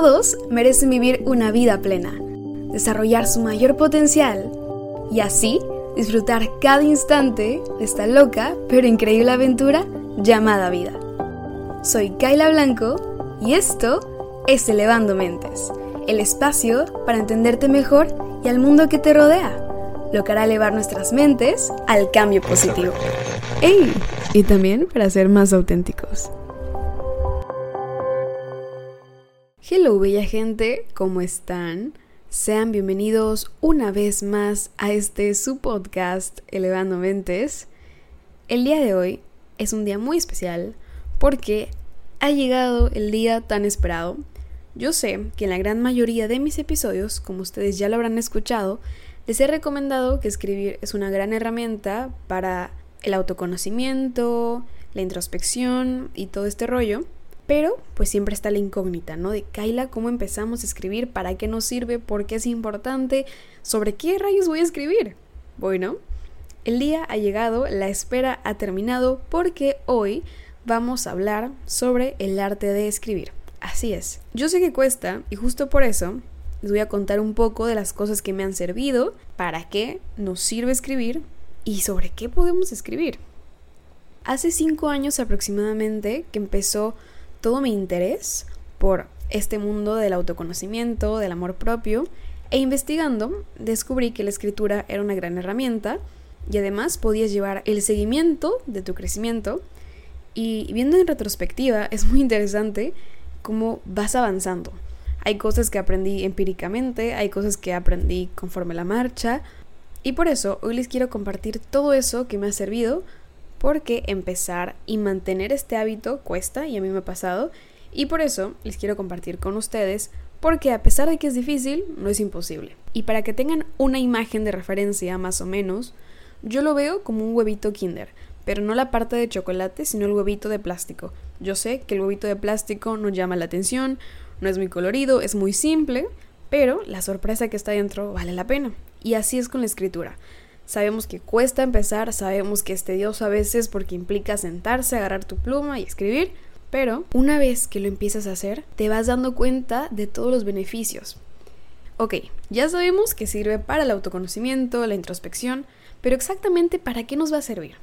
Todos merecen vivir una vida plena, desarrollar su mayor potencial y así disfrutar cada instante de esta loca pero increíble aventura llamada vida. Soy Kaila Blanco y esto es Elevando Mentes, el espacio para entenderte mejor y al mundo que te rodea, lo que hará elevar nuestras mentes al cambio positivo. ¡Ey! Y también para ser más auténticos. Hello, bella gente, ¿cómo están? Sean bienvenidos una vez más a este su podcast Elevando Mentes. El día de hoy es un día muy especial porque ha llegado el día tan esperado. Yo sé que en la gran mayoría de mis episodios, como ustedes ya lo habrán escuchado, les he recomendado que escribir es una gran herramienta para el autoconocimiento, la introspección y todo este rollo. Pero pues siempre está la incógnita, ¿no? De Kaila, ¿cómo empezamos a escribir? ¿Para qué nos sirve? ¿Por qué es importante? ¿Sobre qué rayos voy a escribir? Bueno, el día ha llegado, la espera ha terminado porque hoy vamos a hablar sobre el arte de escribir. Así es. Yo sé que cuesta y justo por eso les voy a contar un poco de las cosas que me han servido, para qué nos sirve escribir y sobre qué podemos escribir. Hace cinco años aproximadamente que empezó todo mi interés por este mundo del autoconocimiento, del amor propio, e investigando descubrí que la escritura era una gran herramienta y además podías llevar el seguimiento de tu crecimiento y viendo en retrospectiva es muy interesante cómo vas avanzando. Hay cosas que aprendí empíricamente, hay cosas que aprendí conforme la marcha y por eso hoy les quiero compartir todo eso que me ha servido porque empezar y mantener este hábito cuesta y a mí me ha pasado y por eso les quiero compartir con ustedes porque a pesar de que es difícil, no es imposible. Y para que tengan una imagen de referencia más o menos, yo lo veo como un huevito Kinder, pero no la parte de chocolate, sino el huevito de plástico. Yo sé que el huevito de plástico no llama la atención, no es muy colorido, es muy simple, pero la sorpresa que está dentro vale la pena. Y así es con la escritura. Sabemos que cuesta empezar, sabemos que es tedioso a veces porque implica sentarse, agarrar tu pluma y escribir, pero una vez que lo empiezas a hacer, te vas dando cuenta de todos los beneficios. Ok, ya sabemos que sirve para el autoconocimiento, la introspección, pero exactamente para qué nos va a servir.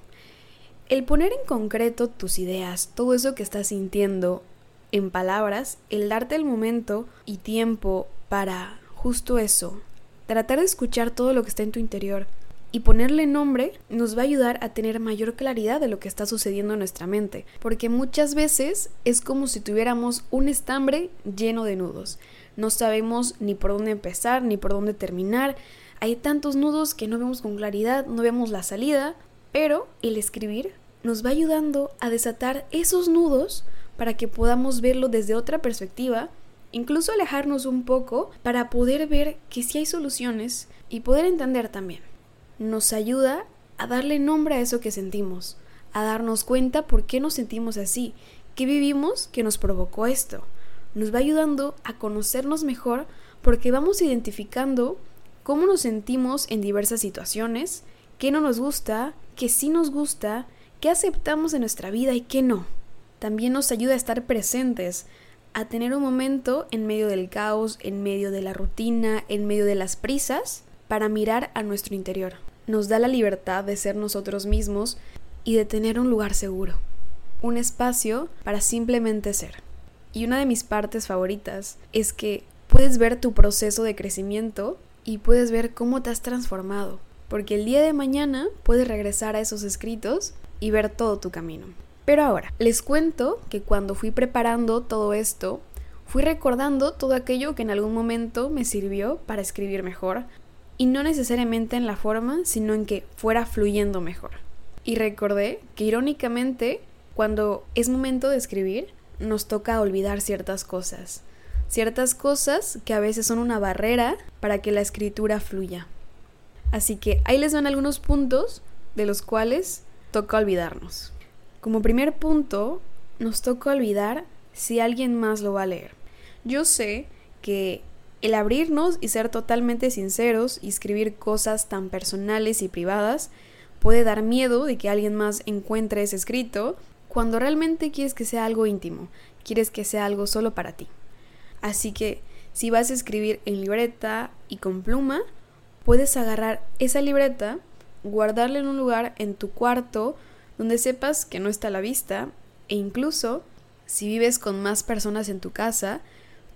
El poner en concreto tus ideas, todo eso que estás sintiendo en palabras, el darte el momento y tiempo para justo eso, tratar de escuchar todo lo que está en tu interior, y ponerle nombre nos va a ayudar a tener mayor claridad de lo que está sucediendo en nuestra mente, porque muchas veces es como si tuviéramos un estambre lleno de nudos. No sabemos ni por dónde empezar ni por dónde terminar. Hay tantos nudos que no vemos con claridad, no vemos la salida, pero el escribir nos va ayudando a desatar esos nudos para que podamos verlo desde otra perspectiva, incluso alejarnos un poco para poder ver que sí hay soluciones y poder entender también nos ayuda a darle nombre a eso que sentimos, a darnos cuenta por qué nos sentimos así, qué vivimos que nos provocó esto. Nos va ayudando a conocernos mejor porque vamos identificando cómo nos sentimos en diversas situaciones, qué no nos gusta, qué sí nos gusta, qué aceptamos en nuestra vida y qué no. También nos ayuda a estar presentes, a tener un momento en medio del caos, en medio de la rutina, en medio de las prisas, para mirar a nuestro interior. Nos da la libertad de ser nosotros mismos y de tener un lugar seguro, un espacio para simplemente ser. Y una de mis partes favoritas es que puedes ver tu proceso de crecimiento y puedes ver cómo te has transformado, porque el día de mañana puedes regresar a esos escritos y ver todo tu camino. Pero ahora, les cuento que cuando fui preparando todo esto, fui recordando todo aquello que en algún momento me sirvió para escribir mejor, y no necesariamente en la forma, sino en que fuera fluyendo mejor. Y recordé que irónicamente, cuando es momento de escribir, nos toca olvidar ciertas cosas, ciertas cosas que a veces son una barrera para que la escritura fluya. Así que ahí les van algunos puntos de los cuales toca olvidarnos. Como primer punto, nos toca olvidar si alguien más lo va a leer. Yo sé que el abrirnos y ser totalmente sinceros y escribir cosas tan personales y privadas puede dar miedo de que alguien más encuentre ese escrito cuando realmente quieres que sea algo íntimo, quieres que sea algo solo para ti. Así que si vas a escribir en libreta y con pluma, puedes agarrar esa libreta, guardarla en un lugar en tu cuarto donde sepas que no está a la vista e incluso si vives con más personas en tu casa,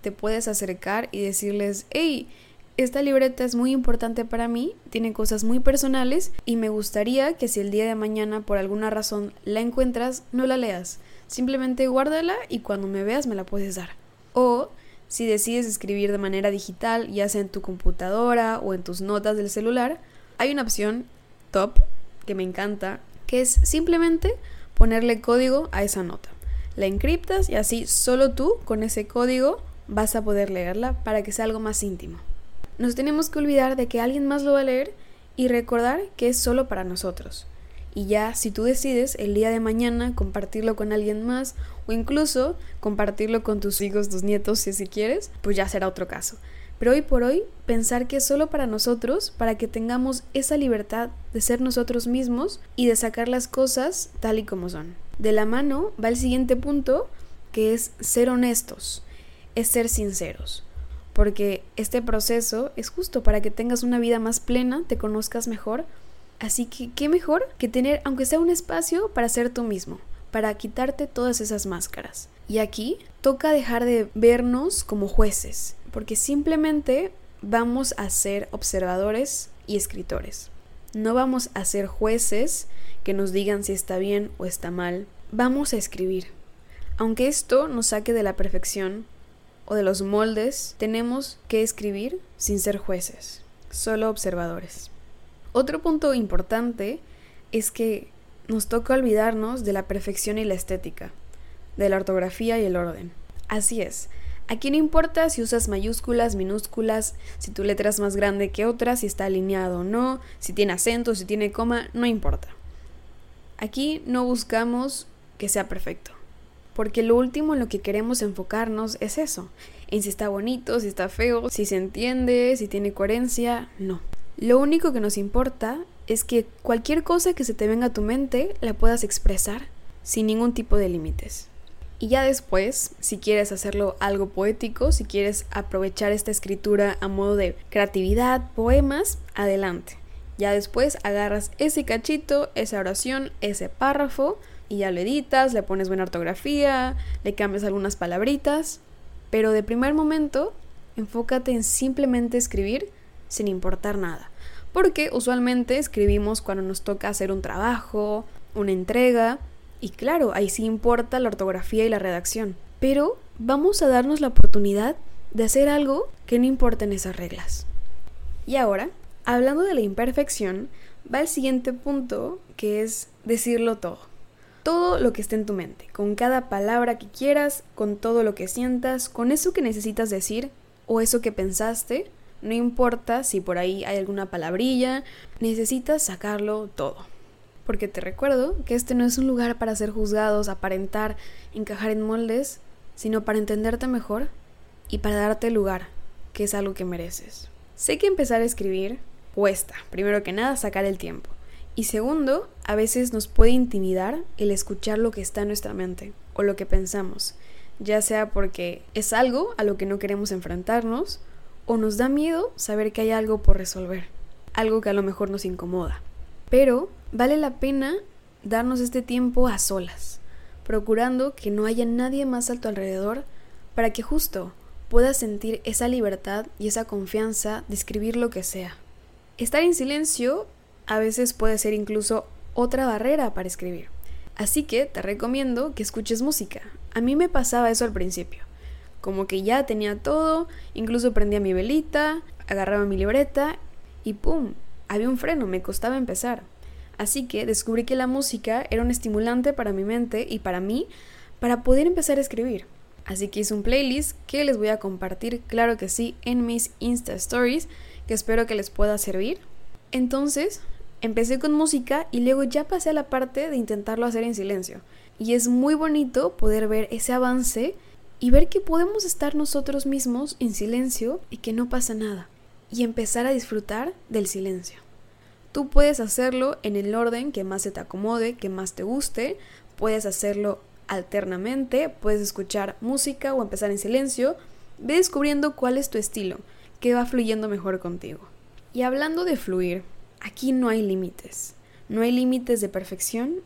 te puedes acercar y decirles, hey, esta libreta es muy importante para mí, tiene cosas muy personales y me gustaría que si el día de mañana por alguna razón la encuentras, no la leas. Simplemente guárdala y cuando me veas me la puedes dar. O si decides escribir de manera digital, ya sea en tu computadora o en tus notas del celular, hay una opción top que me encanta, que es simplemente ponerle código a esa nota. La encriptas y así solo tú con ese código vas a poder leerla para que sea algo más íntimo. Nos tenemos que olvidar de que alguien más lo va a leer y recordar que es solo para nosotros. Y ya si tú decides el día de mañana compartirlo con alguien más o incluso compartirlo con tus hijos, tus nietos si así quieres, pues ya será otro caso. Pero hoy por hoy, pensar que es solo para nosotros, para que tengamos esa libertad de ser nosotros mismos y de sacar las cosas tal y como son. De la mano va el siguiente punto, que es ser honestos, ser sinceros porque este proceso es justo para que tengas una vida más plena, te conozcas mejor. Así que, ¿qué mejor que tener, aunque sea un espacio, para ser tú mismo, para quitarte todas esas máscaras? Y aquí toca dejar de vernos como jueces, porque simplemente vamos a ser observadores y escritores. No vamos a ser jueces que nos digan si está bien o está mal. Vamos a escribir. Aunque esto nos saque de la perfección, o de los moldes, tenemos que escribir sin ser jueces, solo observadores. Otro punto importante es que nos toca olvidarnos de la perfección y la estética, de la ortografía y el orden. Así es, aquí no importa si usas mayúsculas, minúsculas, si tu letra es más grande que otra, si está alineado o no, si tiene acento, si tiene coma, no importa. Aquí no buscamos que sea perfecto porque lo último en lo que queremos enfocarnos es eso, en si está bonito, si está feo, si se entiende, si tiene coherencia, no. Lo único que nos importa es que cualquier cosa que se te venga a tu mente la puedas expresar sin ningún tipo de límites. Y ya después, si quieres hacerlo algo poético, si quieres aprovechar esta escritura a modo de creatividad, poemas, adelante. Ya después agarras ese cachito, esa oración, ese párrafo, y ya lo editas, le pones buena ortografía, le cambias algunas palabritas, pero de primer momento enfócate en simplemente escribir sin importar nada, porque usualmente escribimos cuando nos toca hacer un trabajo, una entrega, y claro, ahí sí importa la ortografía y la redacción, pero vamos a darnos la oportunidad de hacer algo que no importen esas reglas. Y ahora, hablando de la imperfección, va el siguiente punto, que es decirlo todo todo lo que esté en tu mente, con cada palabra que quieras, con todo lo que sientas, con eso que necesitas decir o eso que pensaste, no importa si por ahí hay alguna palabrilla, necesitas sacarlo todo. Porque te recuerdo que este no es un lugar para ser juzgados, aparentar, encajar en moldes, sino para entenderte mejor y para darte lugar, que es algo que mereces. Sé que empezar a escribir cuesta, primero que nada, sacar el tiempo. Y segundo, a veces nos puede intimidar el escuchar lo que está en nuestra mente o lo que pensamos, ya sea porque es algo a lo que no queremos enfrentarnos o nos da miedo saber que hay algo por resolver, algo que a lo mejor nos incomoda. Pero vale la pena darnos este tiempo a solas, procurando que no haya nadie más a tu alrededor para que justo puedas sentir esa libertad y esa confianza de escribir lo que sea. Estar en silencio a veces puede ser incluso otra barrera para escribir. Así que te recomiendo que escuches música. A mí me pasaba eso al principio. Como que ya tenía todo, incluso prendía mi velita, agarraba mi libreta y ¡pum! Había un freno, me costaba empezar. Así que descubrí que la música era un estimulante para mi mente y para mí para poder empezar a escribir. Así que hice un playlist que les voy a compartir, claro que sí, en mis Insta Stories, que espero que les pueda servir. Entonces, Empecé con música y luego ya pasé a la parte de intentarlo hacer en silencio. Y es muy bonito poder ver ese avance y ver que podemos estar nosotros mismos en silencio y que no pasa nada. Y empezar a disfrutar del silencio. Tú puedes hacerlo en el orden que más se te acomode, que más te guste. Puedes hacerlo alternamente, puedes escuchar música o empezar en silencio Ve descubriendo cuál es tu estilo, qué va fluyendo mejor contigo. Y hablando de fluir, aquí no hay límites. No hay límites de perfección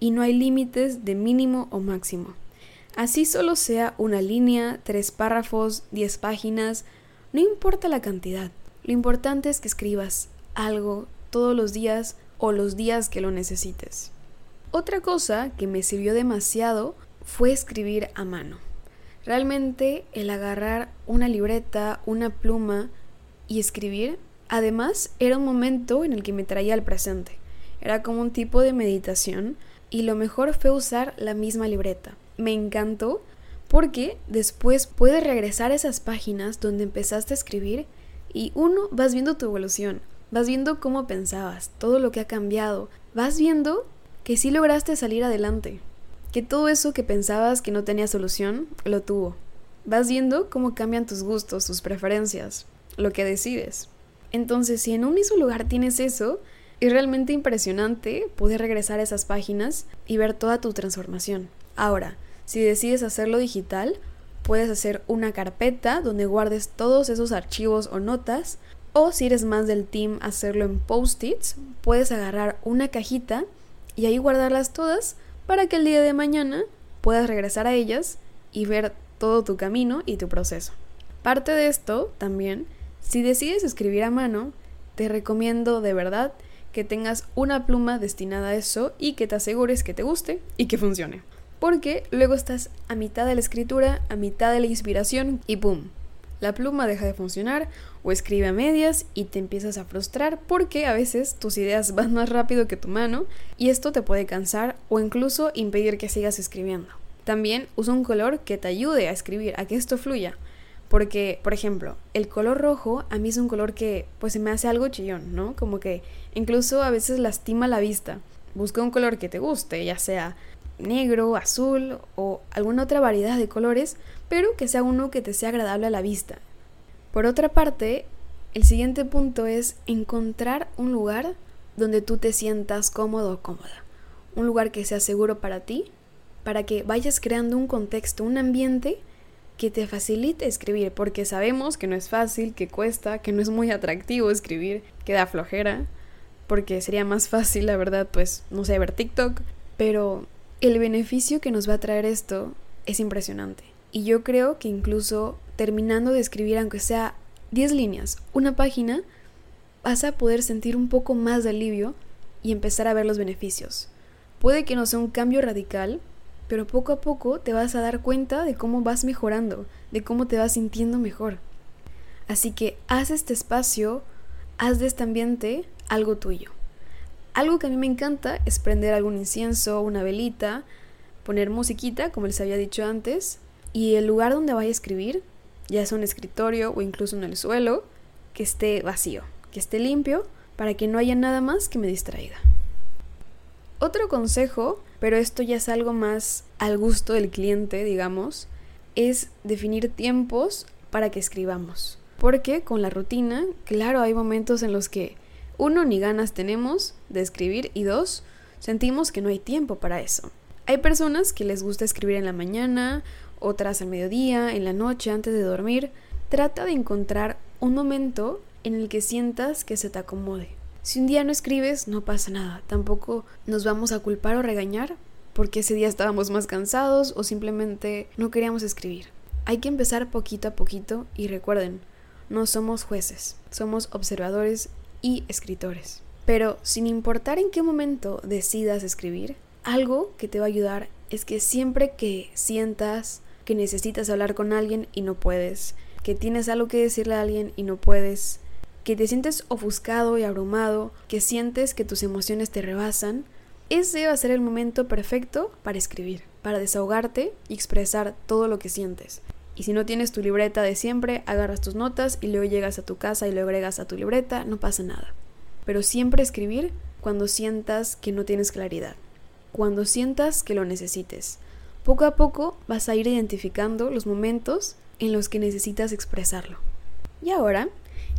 y no hay límites de mínimo o máximo. Así solo sea una línea, tres párrafos, diez páginas, no importa la cantidad. Lo importante es que escribas algo todos los días o los días que lo necesites. Otra cosa que me sirvió demasiado fue escribir a mano. Realmente el agarrar una libreta, una pluma y escribir, además era un momento en el que me traía al presente. Era como un tipo de meditación y lo mejor fue usar la misma libreta. Me encantó porque después puedes regresar a esas páginas donde empezaste a escribir y uno, vas viendo tu evolución, vas viendo cómo pensabas, todo lo que ha cambiado, vas viendo que sí lograste salir adelante, que todo eso que pensabas que no tenía solución, lo tuvo. Vas viendo cómo cambian tus gustos, tus preferencias, lo que decides. Entonces, si en un mismo lugar tienes eso, es realmente impresionante poder regresar a esas páginas y ver toda tu transformación. Ahora, si decides hacerlo digital, puedes hacer una carpeta donde guardes todos esos archivos o notas, o si eres más del team hacerlo en post-its, puedes agarrar una cajita y ahí guardarlas todas para que el día de mañana puedas regresar a ellas y ver todo tu camino y tu proceso. Parte de esto también, si decides escribir a mano, te recomiendo de verdad que tengas una pluma destinada a eso y que te asegures que te guste y que funcione. Porque luego estás a mitad de la escritura, a mitad de la inspiración y ¡pum! La pluma deja de funcionar o escribe a medias y te empiezas a frustrar porque a veces tus ideas van más rápido que tu mano y esto te puede cansar o incluso impedir que sigas escribiendo. También usa un color que te ayude a escribir, a que esto fluya. Porque, por ejemplo, el color rojo a mí es un color que pues se me hace algo chillón, ¿no? Como que incluso a veces lastima la vista. Busca un color que te guste, ya sea negro, azul o alguna otra variedad de colores, pero que sea uno que te sea agradable a la vista. Por otra parte, el siguiente punto es encontrar un lugar donde tú te sientas cómodo o cómoda. Un lugar que sea seguro para ti, para que vayas creando un contexto, un ambiente que te facilite escribir, porque sabemos que no es fácil, que cuesta, que no es muy atractivo escribir, que da flojera, porque sería más fácil, la verdad, pues, no sé, ver TikTok, pero el beneficio que nos va a traer esto es impresionante. Y yo creo que incluso terminando de escribir, aunque sea 10 líneas, una página, vas a poder sentir un poco más de alivio y empezar a ver los beneficios. Puede que no sea un cambio radical, pero poco a poco te vas a dar cuenta de cómo vas mejorando, de cómo te vas sintiendo mejor. Así que haz este espacio, haz de este ambiente algo tuyo. Algo que a mí me encanta es prender algún incienso, una velita, poner musiquita, como les había dicho antes, y el lugar donde vaya a escribir, ya sea un escritorio o incluso en el suelo, que esté vacío, que esté limpio, para que no haya nada más que me distraiga. Otro consejo, pero esto ya es algo más al gusto del cliente, digamos, es definir tiempos para que escribamos. Porque con la rutina, claro, hay momentos en los que uno, ni ganas tenemos de escribir y dos, sentimos que no hay tiempo para eso. Hay personas que les gusta escribir en la mañana, otras al mediodía, en la noche, antes de dormir. Trata de encontrar un momento en el que sientas que se te acomode. Si un día no escribes, no pasa nada. Tampoco nos vamos a culpar o regañar porque ese día estábamos más cansados o simplemente no queríamos escribir. Hay que empezar poquito a poquito y recuerden, no somos jueces, somos observadores y escritores. Pero sin importar en qué momento decidas escribir, algo que te va a ayudar es que siempre que sientas que necesitas hablar con alguien y no puedes, que tienes algo que decirle a alguien y no puedes, que te sientes ofuscado y abrumado, que sientes que tus emociones te rebasan, ese va a ser el momento perfecto para escribir, para desahogarte y expresar todo lo que sientes. Y si no tienes tu libreta de siempre, agarras tus notas y luego llegas a tu casa y lo agregas a tu libreta, no pasa nada. Pero siempre escribir cuando sientas que no tienes claridad, cuando sientas que lo necesites. Poco a poco vas a ir identificando los momentos en los que necesitas expresarlo. Y ahora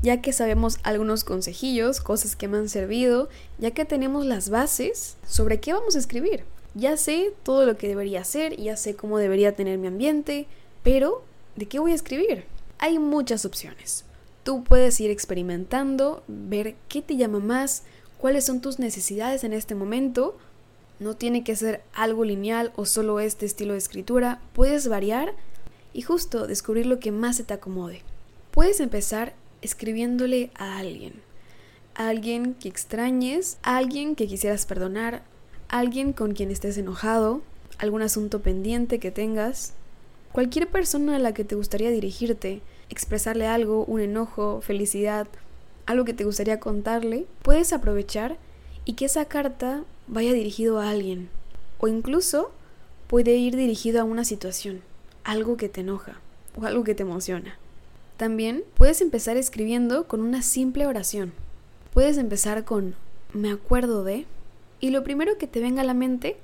ya que sabemos algunos consejillos, cosas que me han servido, ya que tenemos las bases sobre qué vamos a escribir. Ya sé todo lo que debería hacer, ya sé cómo debería tener mi ambiente, pero ¿de qué voy a escribir? Hay muchas opciones. Tú puedes ir experimentando, ver qué te llama más, cuáles son tus necesidades en este momento. No tiene que ser algo lineal o solo este estilo de escritura. Puedes variar y justo descubrir lo que más se te acomode. Puedes empezar escribiéndole a alguien. A alguien que extrañes, a alguien que quisieras perdonar, a alguien con quien estés enojado, algún asunto pendiente que tengas. Cualquier persona a la que te gustaría dirigirte, expresarle algo, un enojo, felicidad, algo que te gustaría contarle, puedes aprovechar y que esa carta vaya dirigido a alguien. O incluso puede ir dirigido a una situación, algo que te enoja o algo que te emociona. También puedes empezar escribiendo con una simple oración. Puedes empezar con me acuerdo de y lo primero que te venga a la mente,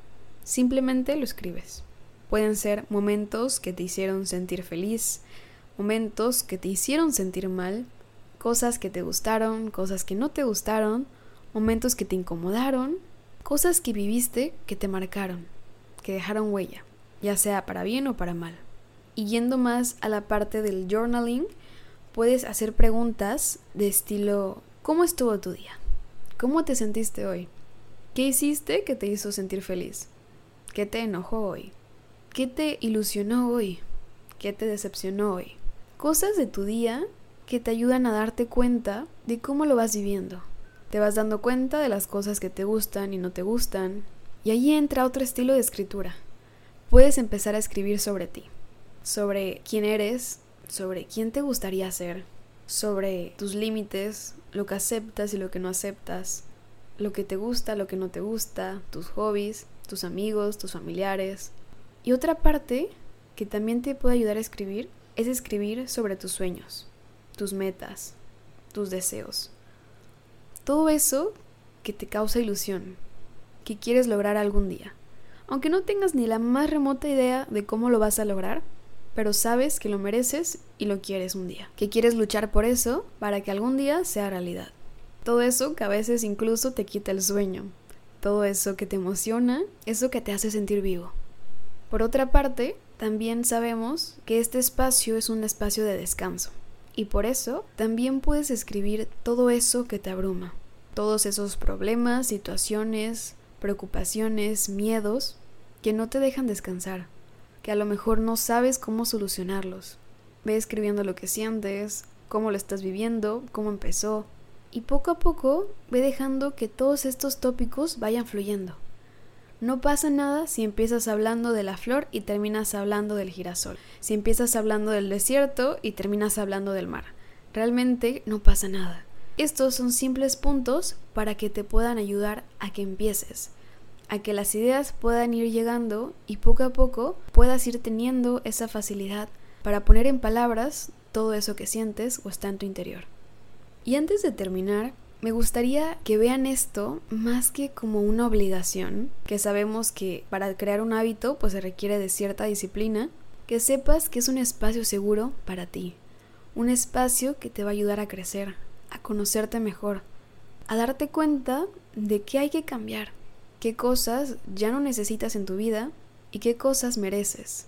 simplemente lo escribes. Pueden ser momentos que te hicieron sentir feliz, momentos que te hicieron sentir mal, cosas que te gustaron, cosas que no te gustaron, momentos que te incomodaron, cosas que viviste que te marcaron, que dejaron huella, ya sea para bien o para mal. Y yendo más a la parte del journaling, puedes hacer preguntas de estilo ¿Cómo estuvo tu día? ¿Cómo te sentiste hoy? ¿Qué hiciste que te hizo sentir feliz? ¿Qué te enojó hoy? ¿Qué te ilusionó hoy? ¿Qué te decepcionó hoy? Cosas de tu día que te ayudan a darte cuenta de cómo lo vas viviendo. Te vas dando cuenta de las cosas que te gustan y no te gustan. Y ahí entra otro estilo de escritura. Puedes empezar a escribir sobre ti, sobre quién eres, sobre quién te gustaría ser, sobre tus límites, lo que aceptas y lo que no aceptas, lo que te gusta, lo que no te gusta, tus hobbies, tus amigos, tus familiares, y otra parte que también te puede ayudar a escribir es escribir sobre tus sueños, tus metas, tus deseos. Todo eso que te causa ilusión, que quieres lograr algún día. Aunque no tengas ni la más remota idea de cómo lo vas a lograr, pero sabes que lo mereces y lo quieres un día. Que quieres luchar por eso para que algún día sea realidad. Todo eso que a veces incluso te quita el sueño. Todo eso que te emociona, eso que te hace sentir vivo. Por otra parte, también sabemos que este espacio es un espacio de descanso y por eso también puedes escribir todo eso que te abruma, todos esos problemas, situaciones, preocupaciones, miedos que no te dejan descansar, que a lo mejor no sabes cómo solucionarlos. Ve escribiendo lo que sientes, cómo lo estás viviendo, cómo empezó, y poco a poco ve dejando que todos estos tópicos vayan fluyendo. No pasa nada si empiezas hablando de la flor y terminas hablando del girasol. Si empiezas hablando del desierto y terminas hablando del mar. Realmente no pasa nada. Estos son simples puntos para que te puedan ayudar a que empieces, a que las ideas puedan ir llegando y poco a poco puedas ir teniendo esa facilidad para poner en palabras todo eso que sientes o está en tu interior. Y antes de terminar, me gustaría que vean esto más que como una obligación, que sabemos que para crear un hábito pues se requiere de cierta disciplina, que sepas que es un espacio seguro para ti, un espacio que te va a ayudar a crecer, a conocerte mejor, a darte cuenta de qué hay que cambiar, qué cosas ya no necesitas en tu vida y qué cosas mereces,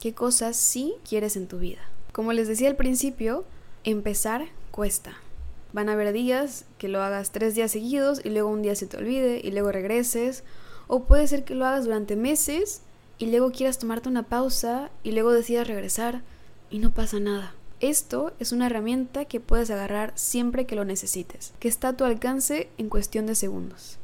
qué cosas sí quieres en tu vida. Como les decía al principio, empezar cuesta. Van a haber días que lo hagas tres días seguidos y luego un día se te olvide y luego regreses. O puede ser que lo hagas durante meses y luego quieras tomarte una pausa y luego decidas regresar y no pasa nada. Esto es una herramienta que puedes agarrar siempre que lo necesites, que está a tu alcance en cuestión de segundos.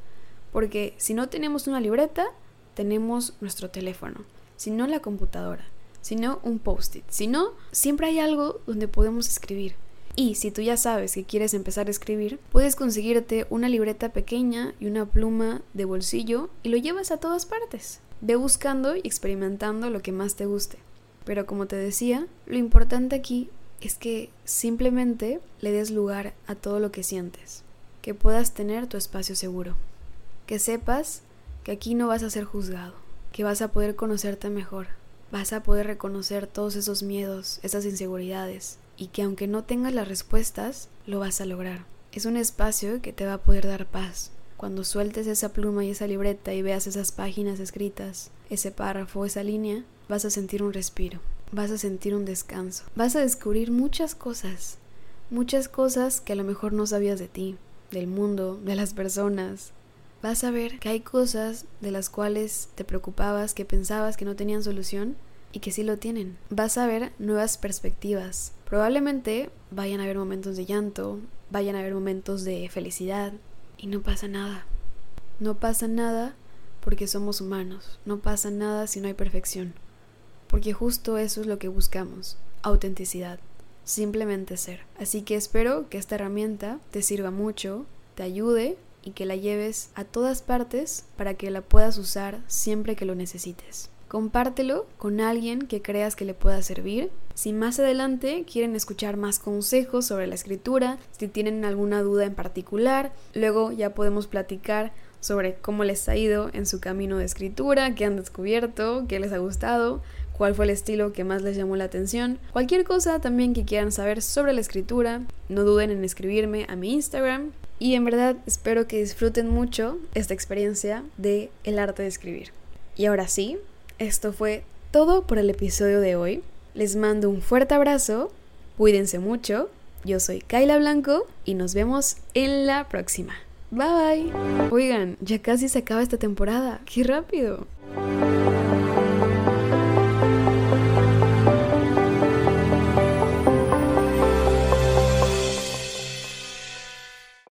Porque si no tenemos una libreta, tenemos nuestro teléfono, si no la computadora, si no un post-it, si no, siempre hay algo donde podemos escribir. Y si tú ya sabes que quieres empezar a escribir, puedes conseguirte una libreta pequeña y una pluma de bolsillo y lo llevas a todas partes. Ve buscando y experimentando lo que más te guste. Pero como te decía, lo importante aquí es que simplemente le des lugar a todo lo que sientes, que puedas tener tu espacio seguro, que sepas que aquí no vas a ser juzgado, que vas a poder conocerte mejor, vas a poder reconocer todos esos miedos, esas inseguridades, y que aunque no tengas las respuestas, lo vas a lograr. Es un espacio que te va a poder dar paz. Cuando sueltes esa pluma y esa libreta y veas esas páginas escritas, ese párrafo, esa línea, vas a sentir un respiro. vas a sentir un descanso. Vas a descubrir muchas cosas, muchas cosas que a lo mejor no sabías de ti, del mundo, de las personas. Vas a ver que hay cosas de las cuales te preocupabas, que pensabas que no tenían solución y que sí lo tienen. Vas a ver nuevas perspectivas. Probablemente vayan a haber momentos de llanto, vayan a haber momentos de felicidad y no pasa nada. No pasa nada porque somos humanos. No pasa nada si no hay perfección. Porque justo eso es lo que buscamos. Autenticidad. Simplemente ser. Así que espero que esta herramienta te sirva mucho, te ayude y que la lleves a todas partes para que la puedas usar siempre que lo necesites. Compártelo con alguien que creas que le pueda servir. Si más adelante quieren escuchar más consejos sobre la escritura, si tienen alguna duda en particular, luego ya podemos platicar sobre cómo les ha ido en su camino de escritura, qué han descubierto, qué les ha gustado, cuál fue el estilo que más les llamó la atención. Cualquier cosa también que quieran saber sobre la escritura, no duden en escribirme a mi Instagram. Y en verdad espero que disfruten mucho esta experiencia de el arte de escribir. Y ahora sí, esto fue todo por el episodio de hoy. Les mando un fuerte abrazo, cuídense mucho. Yo soy Kaila Blanco y nos vemos en la próxima. Bye bye. Oigan, ya casi se acaba esta temporada. ¡Qué rápido!